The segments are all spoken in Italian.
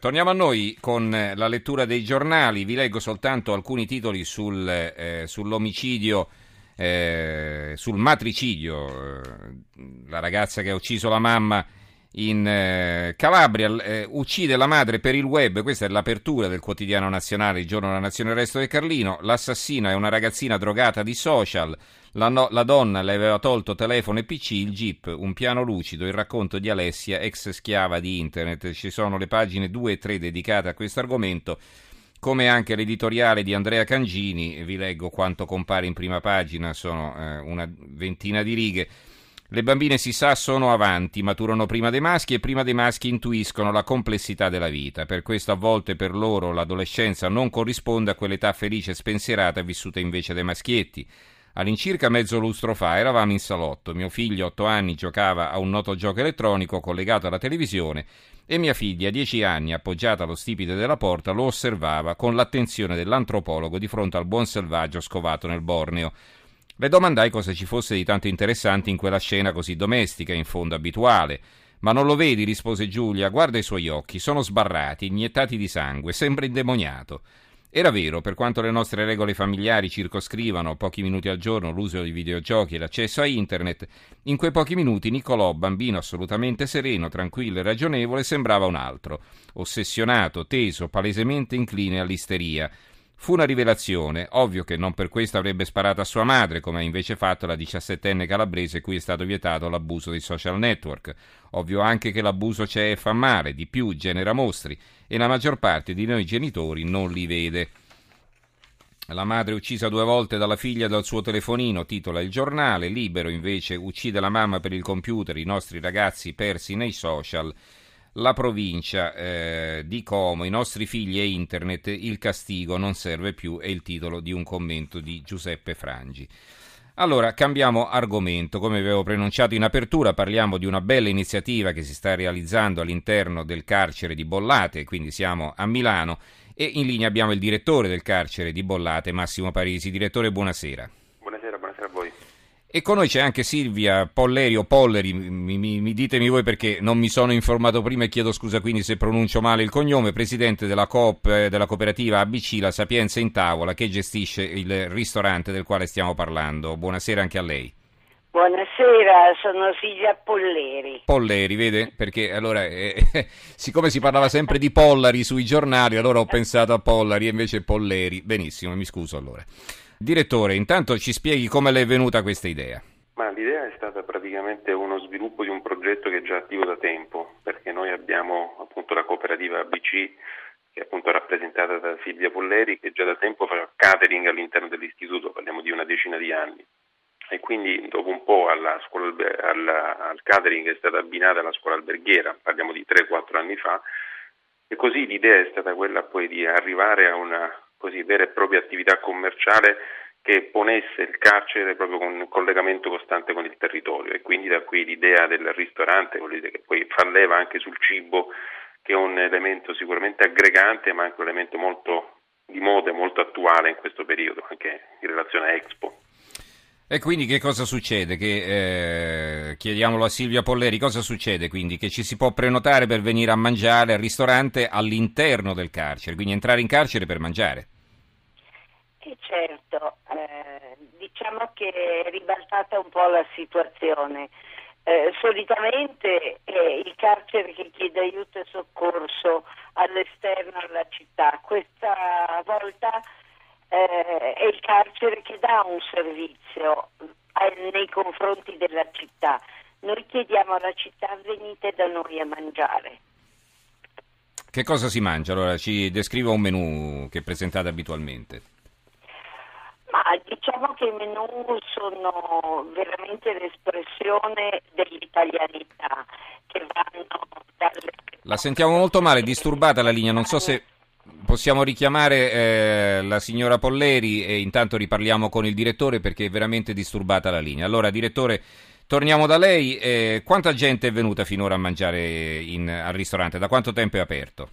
Torniamo a noi con eh, la lettura dei giornali, vi leggo soltanto alcuni titoli sul, eh, sull'omicidio, eh, sul matricidio, eh, la ragazza che ha ucciso la mamma in eh, Calabria, eh, uccide la madre per il web, questa è l'apertura del quotidiano nazionale, il giorno della nazione, il resto del Carlino, l'assassina è una ragazzina drogata di social, la, no, la, donna le aveva tolto telefono e PC, il Jeep, un piano lucido, il racconto di Alessia, ex schiava di internet. Ci sono le pagine 2 e 3 dedicate a questo argomento, come anche l'editoriale di Andrea Cangini. Vi leggo quanto compare in prima pagina, sono eh, una ventina di righe. Le bambine si sa sono avanti, maturano prima dei maschi e prima dei maschi intuiscono la complessità della vita. Per questo a volte per loro l'adolescenza non corrisponde a quell'età felice e spensierata vissuta invece dai maschietti. All'incirca mezzo lustro fa eravamo in salotto, mio figlio, otto anni, giocava a un noto gioco elettronico collegato alla televisione e mia figlia, dieci anni, appoggiata allo stipite della porta, lo osservava con l'attenzione dell'antropologo di fronte al buon selvaggio scovato nel Borneo. Le domandai cosa ci fosse di tanto interessante in quella scena così domestica, in fondo abituale. Ma non lo vedi, rispose Giulia, guarda i suoi occhi, sono sbarrati, iniettati di sangue, sembra indemoniato. Era vero, per quanto le nostre regole familiari circoscrivano pochi minuti al giorno l'uso di videogiochi e l'accesso a internet, in quei pochi minuti Nicolò, bambino assolutamente sereno, tranquillo e ragionevole, sembrava un altro, ossessionato, teso, palesemente incline all'isteria. Fu una rivelazione, ovvio che non per questo avrebbe sparato a sua madre, come ha invece fatto la diciassettenne calabrese cui è stato vietato l'abuso dei social network. Ovvio anche che l'abuso c'è e fa male, di più genera mostri, e la maggior parte di noi genitori non li vede. La madre uccisa due volte dalla figlia dal suo telefonino, titola il giornale, Libero invece uccide la mamma per il computer, i nostri ragazzi persi nei social la provincia eh, di Como, i nostri figli e internet, il castigo non serve più, è il titolo di un commento di Giuseppe Frangi. Allora, cambiamo argomento. Come avevo preannunciato in apertura, parliamo di una bella iniziativa che si sta realizzando all'interno del carcere di Bollate, quindi siamo a Milano e in linea abbiamo il direttore del carcere di Bollate, Massimo Parisi. Direttore, buonasera. E con noi c'è anche Silvia Polleri o Polleri, mi, mi, mi, ditemi voi perché non mi sono informato prima e chiedo scusa quindi se pronuncio male il cognome, presidente della Coop, eh, della cooperativa ABC La Sapienza in Tavola che gestisce il ristorante del quale stiamo parlando. Buonasera anche a lei. Buonasera, sono Silvia Polleri. Polleri, vede? Perché allora, eh, siccome si parlava sempre di Pollari sui giornali, allora ho pensato a Pollari e invece Polleri. Benissimo, mi scuso allora. Direttore, intanto ci spieghi come le è venuta questa idea. Ma l'idea è stata praticamente uno sviluppo di un progetto che è già attivo da tempo, perché noi abbiamo appunto la cooperativa ABC che è appunto rappresentata da Silvia Polleri che già da tempo fa catering all'interno dell'istituto, parliamo di una decina di anni. E quindi dopo un po' alla scuola, alla, al catering è stata abbinata la scuola alberghiera, parliamo di 3-4 anni fa, e così l'idea è stata quella poi di arrivare a una così, vera e propria attività commerciale che ponesse il carcere proprio con un collegamento costante con il territorio e quindi da qui l'idea del ristorante che poi fa leva anche sul cibo che è un elemento sicuramente aggregante ma anche un elemento molto di moda e molto attuale in questo periodo anche in relazione a Expo. E quindi che cosa succede? Che, eh, chiediamolo a Silvia Polleri, cosa succede quindi? Che ci si può prenotare per venire a mangiare al ristorante all'interno del carcere, quindi entrare in carcere per mangiare? Sì, certo, eh, diciamo che è ribaltata un po' la situazione. Eh, solitamente è il carcere che chiede aiuto e soccorso all'esterno della città, questa volta eh, è il carcere che dà un servizio eh, nei confronti della città. Noi chiediamo alla città venite da noi a mangiare. Che cosa si mangia? Allora ci descriva un menù che presentate abitualmente. Ma diciamo che i menù sono veramente l'espressione dell'italianità che vanno dalle... La sentiamo molto male, disturbata la linea, non so se possiamo richiamare eh, la signora Polleri e intanto riparliamo con il direttore perché è veramente disturbata la linea. Allora, direttore, torniamo da lei. Eh, quanta gente è venuta finora a mangiare in, al ristorante? Da quanto tempo è aperto?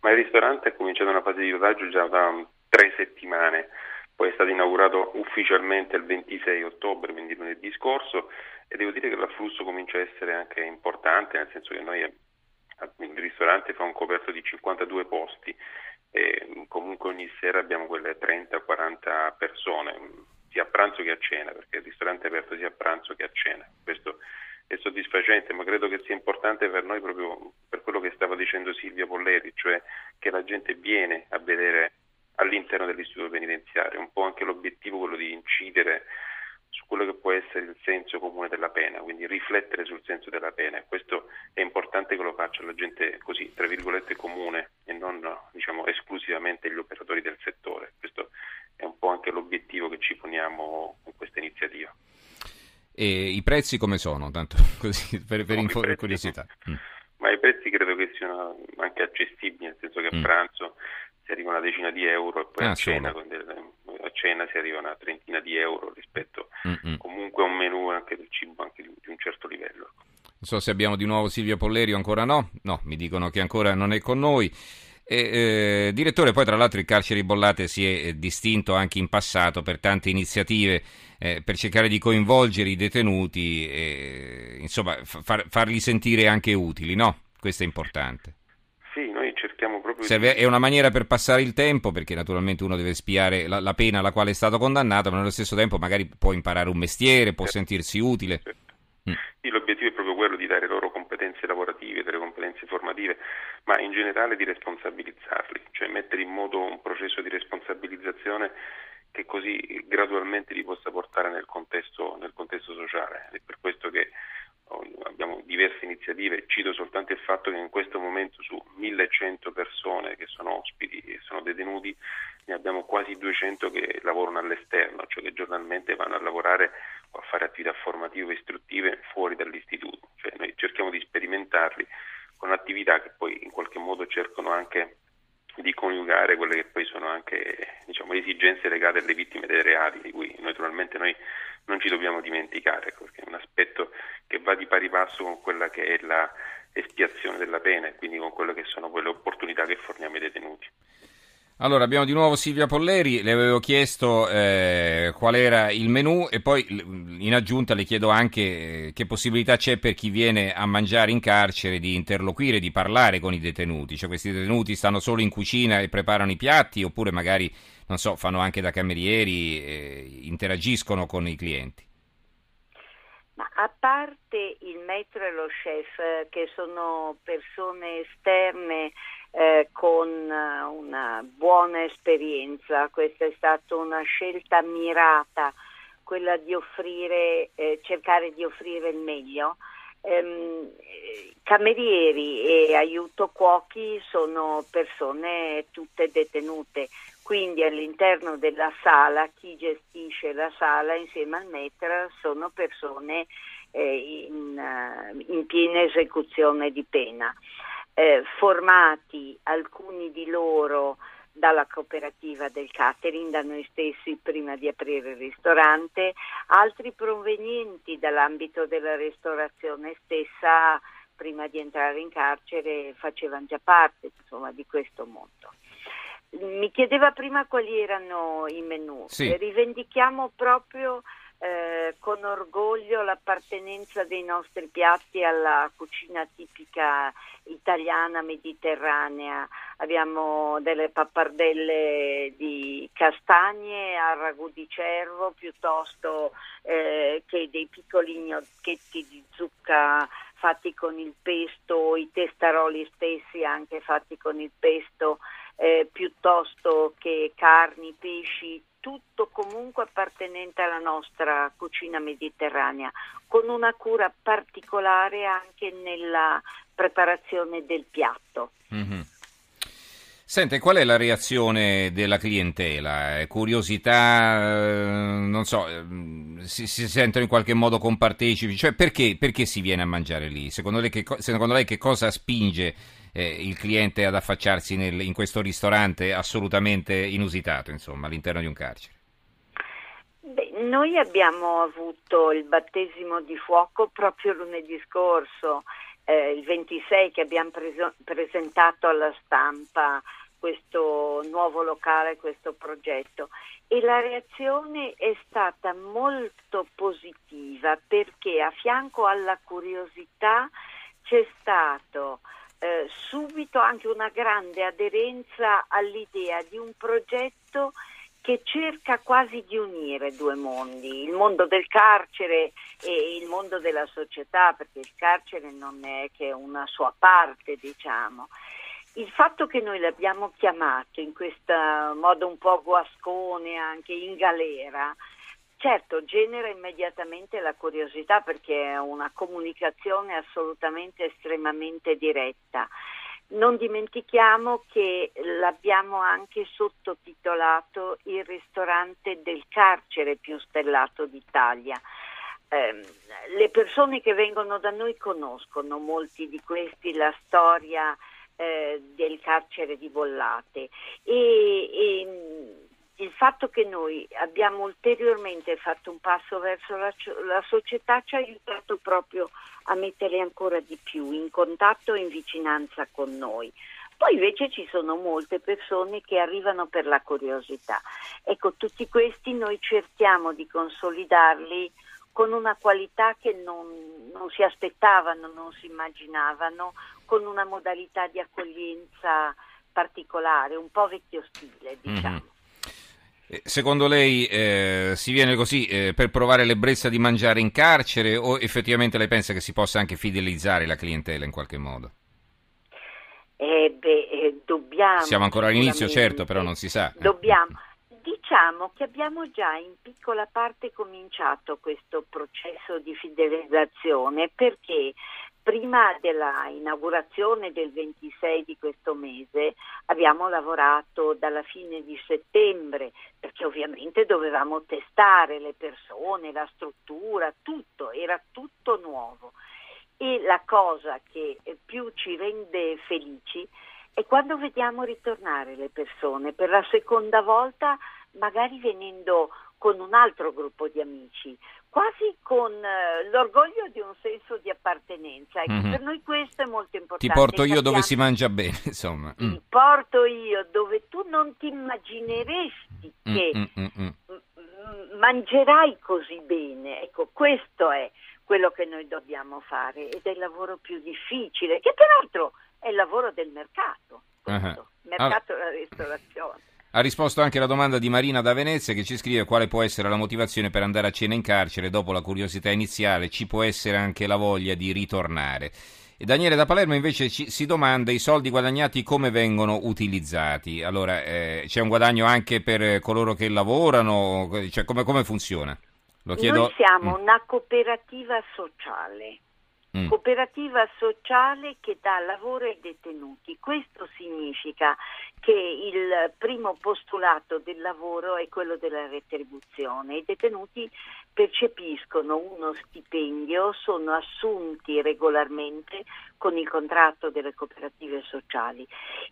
Ma il ristorante ha cominciato una fase di rodaggio già da tre settimane, poi è stato inaugurato ufficialmente il 26 ottobre, quindi lunedì scorso, e devo dire che l'afflusso comincia a essere anche importante, nel senso che noi il ristorante fa un coperto di 52 posti e comunque ogni sera abbiamo quelle 30-40 persone, sia a pranzo che a cena, perché il ristorante è aperto sia a pranzo che a cena. Questo è soddisfacente, ma credo che sia importante per noi proprio per quello che stava dicendo Silvia Polleri, cioè che la gente viene a vedere all'interno dell'istituto penitenziario, un po' anche l'obiettivo quello di incidere su quello che può essere il senso comune della pena, quindi riflettere sul senso della pena. Questo è importante che lo faccia la gente così, tra virgolette, comune e non diciamo, esclusivamente gli operatori del settore. Questo è un po' anche l'obiettivo che ci poniamo con questa iniziativa. E i prezzi come sono? Tanto così per, per, no, info- prezzi, curiosità. Mm. Ma i prezzi credo che siano anche accessibili, nel senso che a mm. pranzo si arriva a una decina di euro e poi ah, a, cena, delle, a, cena, si arriva a una trentina so se abbiamo di nuovo Silvio Pollerio, ancora no? No, mi dicono che ancora non è con noi. E, eh, direttore, poi tra l'altro il carcere di Bollate si è eh, distinto anche in passato per tante iniziative eh, per cercare di coinvolgere i detenuti e insomma far, farli sentire anche utili, no? Questo è importante. Sì, noi cerchiamo proprio Serve, di... È una maniera per passare il tempo perché naturalmente uno deve spiare la, la, pena alla quale è stato condannato, ma nello stesso tempo magari può imparare un mestiere, può certo. sentirsi utile. Certo. Mm. Sì, l'obiettivo è proprio quello di dare loro competenze lavorative, delle competenze formative, ma in generale di responsabilizzarli, cioè mettere in moto un processo di responsabilizzazione che così gradualmente li possa portare nel contesto, nel contesto sociale. È per questo che oh, abbiamo diverse iniziative, cito soltanto il fatto che in questo momento su 1100 persone che sono ospiti e sono detenuti ne abbiamo quasi 200 che lavorano all'esterno, cioè che giornalmente vanno a lavorare o a fare attività formative o istruttive fuori dall'istituto, cioè noi cerchiamo di sperimentarli con attività che poi in qualche modo cercano anche di coniugare quelle che poi sono anche diciamo, esigenze legate alle vittime dei reati, di cui naturalmente noi non ci dobbiamo dimenticare, perché è un aspetto che va di pari passo con quella che è la espiazione della pena e quindi con quelle che sono quelle opportunità che forniamo ai detenuti. Allora, abbiamo di nuovo Silvia Polleri, le avevo chiesto eh, qual era il menù e poi in aggiunta le chiedo anche eh, che possibilità c'è per chi viene a mangiare in carcere di interloquire, di parlare con i detenuti, cioè questi detenuti stanno solo in cucina e preparano i piatti oppure magari, non so, fanno anche da camerieri, e interagiscono con i clienti. Ma a parte il maître e lo chef, che sono persone esterne eh, con eh, una buona esperienza. Questa è stata una scelta mirata, quella di offrire, eh, cercare di offrire il meglio. Ehm, camerieri e aiuto cuochi sono persone tutte detenute, quindi all'interno della sala chi gestisce la sala insieme al metro sono persone eh, in, uh, in piena esecuzione di pena eh, formati alcuni di loro dalla cooperativa del catering, da noi stessi prima di aprire il ristorante, altri provenienti dall'ambito della ristorazione stessa prima di entrare in carcere facevano già parte insomma, di questo mondo. Mi chiedeva prima quali erano i menù. Sì. Rivendichiamo proprio eh, con orgoglio l'appartenenza dei nostri piatti alla cucina tipica italiana mediterranea. Abbiamo delle pappardelle di castagne a ragù di cervo piuttosto eh, che dei piccoli gnocchetti di zucca fatti con il pesto, i testaroli stessi anche fatti con il pesto, eh, piuttosto che carni, pesci, tutto comunque appartenente alla nostra cucina mediterranea, con una cura particolare anche nella preparazione del piatto. Mm-hmm. Sente, qual è la reazione della clientela? Curiosità, eh, non so, eh, si, si, sentono in qualche modo compartecipi? Cioè perché, perché si viene a mangiare lì? Secondo lei che, secondo lei che cosa spinge eh, il cliente ad affacciarsi nel, in questo ristorante assolutamente inusitato, insomma, all'interno di un carcere? Beh, noi abbiamo avuto il battesimo di fuoco proprio lunedì scorso, eh, il 26 che abbiamo preso, presentato alla stampa questo nuovo locale, questo progetto e la reazione è stata molto positiva perché a fianco alla curiosità c'è stato eh, subito anche una grande aderenza all'idea di un progetto che cerca quasi di unire due mondi, il mondo del carcere e il mondo della società, perché il carcere non è che una sua parte, diciamo. Il fatto che noi l'abbiamo chiamato in questo modo un po' guascone, anche in galera, certo genera immediatamente la curiosità perché è una comunicazione assolutamente estremamente diretta. Non dimentichiamo che l'abbiamo anche sottotitolato il ristorante del carcere più stellato d'Italia. Eh, le persone che vengono da noi conoscono, molti di questi, la storia eh, del carcere di Bollate e, e il fatto che noi abbiamo ulteriormente fatto un passo verso la, la, società ci ha aiutato proprio a metterli ancora di più in contatto e in vicinanza con noi. Poi invece ci sono molte persone che arrivano per la curiosità. Ecco, tutti questi noi cerchiamo di consolidarli con una qualità che non, non si aspettavano, non si immaginavano, con una modalità di accoglienza particolare, un po' vecchio stile, diciamo. Mm-hmm. Secondo lei eh, si viene così eh, per provare l'ebbrezza di mangiare in carcere o effettivamente lei pensa che si possa anche fidelizzare la clientela in qualche modo? Eh beh, eh, dobbiamo. Siamo ancora all'inizio, certo, però non si sa. Dobbiamo. Diciamo che abbiamo già in piccola parte cominciato questo processo di fidelizzazione perché prima della inaugurazione del 26 di questo mese abbiamo lavorato dalla fine di settembre perché ovviamente dovevamo testare le persone, la struttura, tutto, era tutto nuovo. E la cosa che più ci rende felici è quando vediamo ritornare le persone per la seconda volta, magari venendo con un altro gruppo di amici, quasi con uh, l'orgoglio di un senso di appartenenza. Ecco, mm-hmm. Per noi questo è molto importante. Ti porto io dove si mangia bene, insomma. Ti mm. porto io dove tu non ti immagineresti mm, che mm, mm, mangerai così bene. Ecco, questo è quello che noi dobbiamo fare ed è il lavoro più difficile, che peraltro è il lavoro del mercato, uh-huh. mercato della ristorazione. Ha risposto anche alla domanda di Marina da Venezia che ci scrive quale può essere la motivazione per andare a cena in carcere dopo la curiosità iniziale, ci può essere anche la voglia di ritornare. E Daniele da Palermo invece ci, si domanda i soldi guadagnati come vengono utilizzati. Allora, eh, c'è un guadagno anche per coloro che lavorano? Cioè, come, come funziona? Noi siamo mm. una cooperativa sociale Mm. Cooperativa sociale che dà lavoro ai detenuti. Questo significa che il primo postulato del lavoro è quello della retribuzione. I detenuti percepiscono uno stipendio, sono assunti regolarmente con il contratto delle cooperative sociali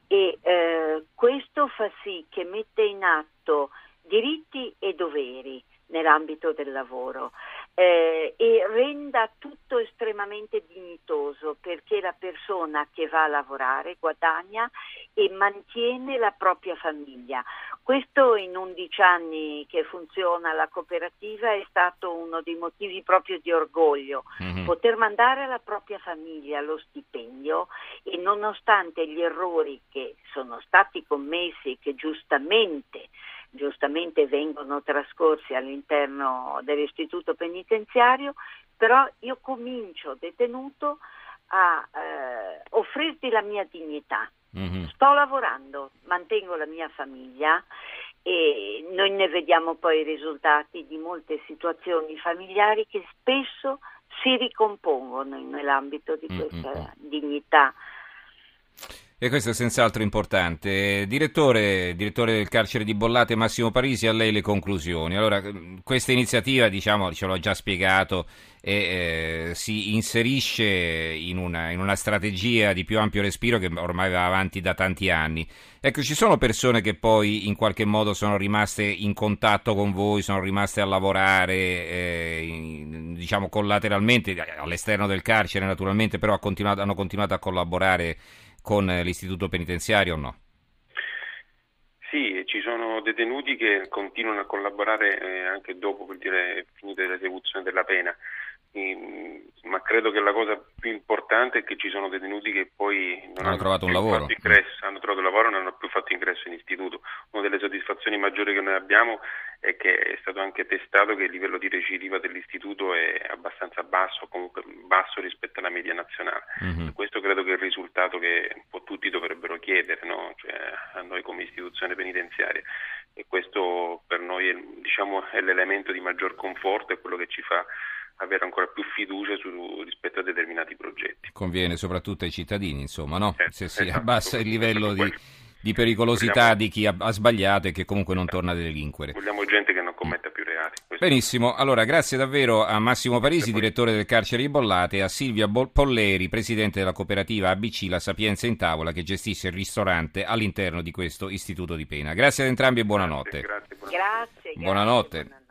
e eh, questo fa sì che mette in atto diritti e doveri nell'ambito del lavoro eh, e renda tutto estremamente dignitoso perché la persona che va a lavorare guadagna e mantiene la propria famiglia. Questo in 11 anni che funziona la cooperativa è stato uno dei motivi proprio di orgoglio, mm-hmm. poter mandare alla propria famiglia lo stipendio e nonostante gli errori che sono stati commessi e che giustamente giustamente vengono trascorsi all'interno dell'istituto penitenziario, però io comincio detenuto a eh, offrirti la mia dignità. Mm-hmm. Sto lavorando, mantengo la mia famiglia e noi ne vediamo poi i risultati di molte situazioni familiari che spesso si ricompongono nell'ambito di questa mm-hmm. dignità. E questo è senz'altro importante. Direttore, direttore, del carcere di Bollate Massimo Parisi, a lei le conclusioni. Allora, questa iniziativa, diciamo, ce l'ho già spiegato, e, eh, si inserisce in una, in una, strategia di più ampio respiro che ormai va avanti da tanti anni. Ecco, ci sono persone che poi in qualche modo sono rimaste in contatto con voi, sono rimaste a lavorare, eh, in, diciamo, collateralmente, all'esterno del carcere naturalmente, però continuato, hanno continuato a collaborare con l'istituto penitenziario o no? Sì, ci sono detenuti che continuano a collaborare eh, anche dopo dire, finita l'esecuzione della pena. Ma credo che la cosa più importante è che ci sono detenuti che poi non hanno, hanno trovato un lavoro. Ingresso, hanno trovato lavoro e non hanno più fatto ingresso in istituto. Una delle soddisfazioni maggiori che noi abbiamo è che è stato anche testato che il livello di recidiva dell'istituto è abbastanza basso, comunque basso rispetto alla media nazionale. Mm-hmm. Questo credo che è il risultato che un po' tutti dovrebbero chiedere no? cioè, a noi come istituzione penitenziaria e questo per noi è, diciamo, è l'elemento di maggior conforto e quello che ci fa avere ancora più fiducia su, rispetto a determinati progetti. Conviene soprattutto ai cittadini, insomma, no? Eh, Se si esatto, abbassa il livello di, di pericolosità vogliamo, di chi ha, ha, sbagliato e che comunque non torna a delinquere. Vogliamo gente che non commetta più reati. Benissimo, allora grazie davvero a Massimo Parisi, direttore del carcere di Bollate, e a Silvia Polleri, presidente della cooperativa ABC La Sapienza in Tavola, che gestisce il ristorante all'interno di questo istituto di pena. Grazie ad entrambi e buonanotte. Grazie, grazie, buonanotte. buonanotte.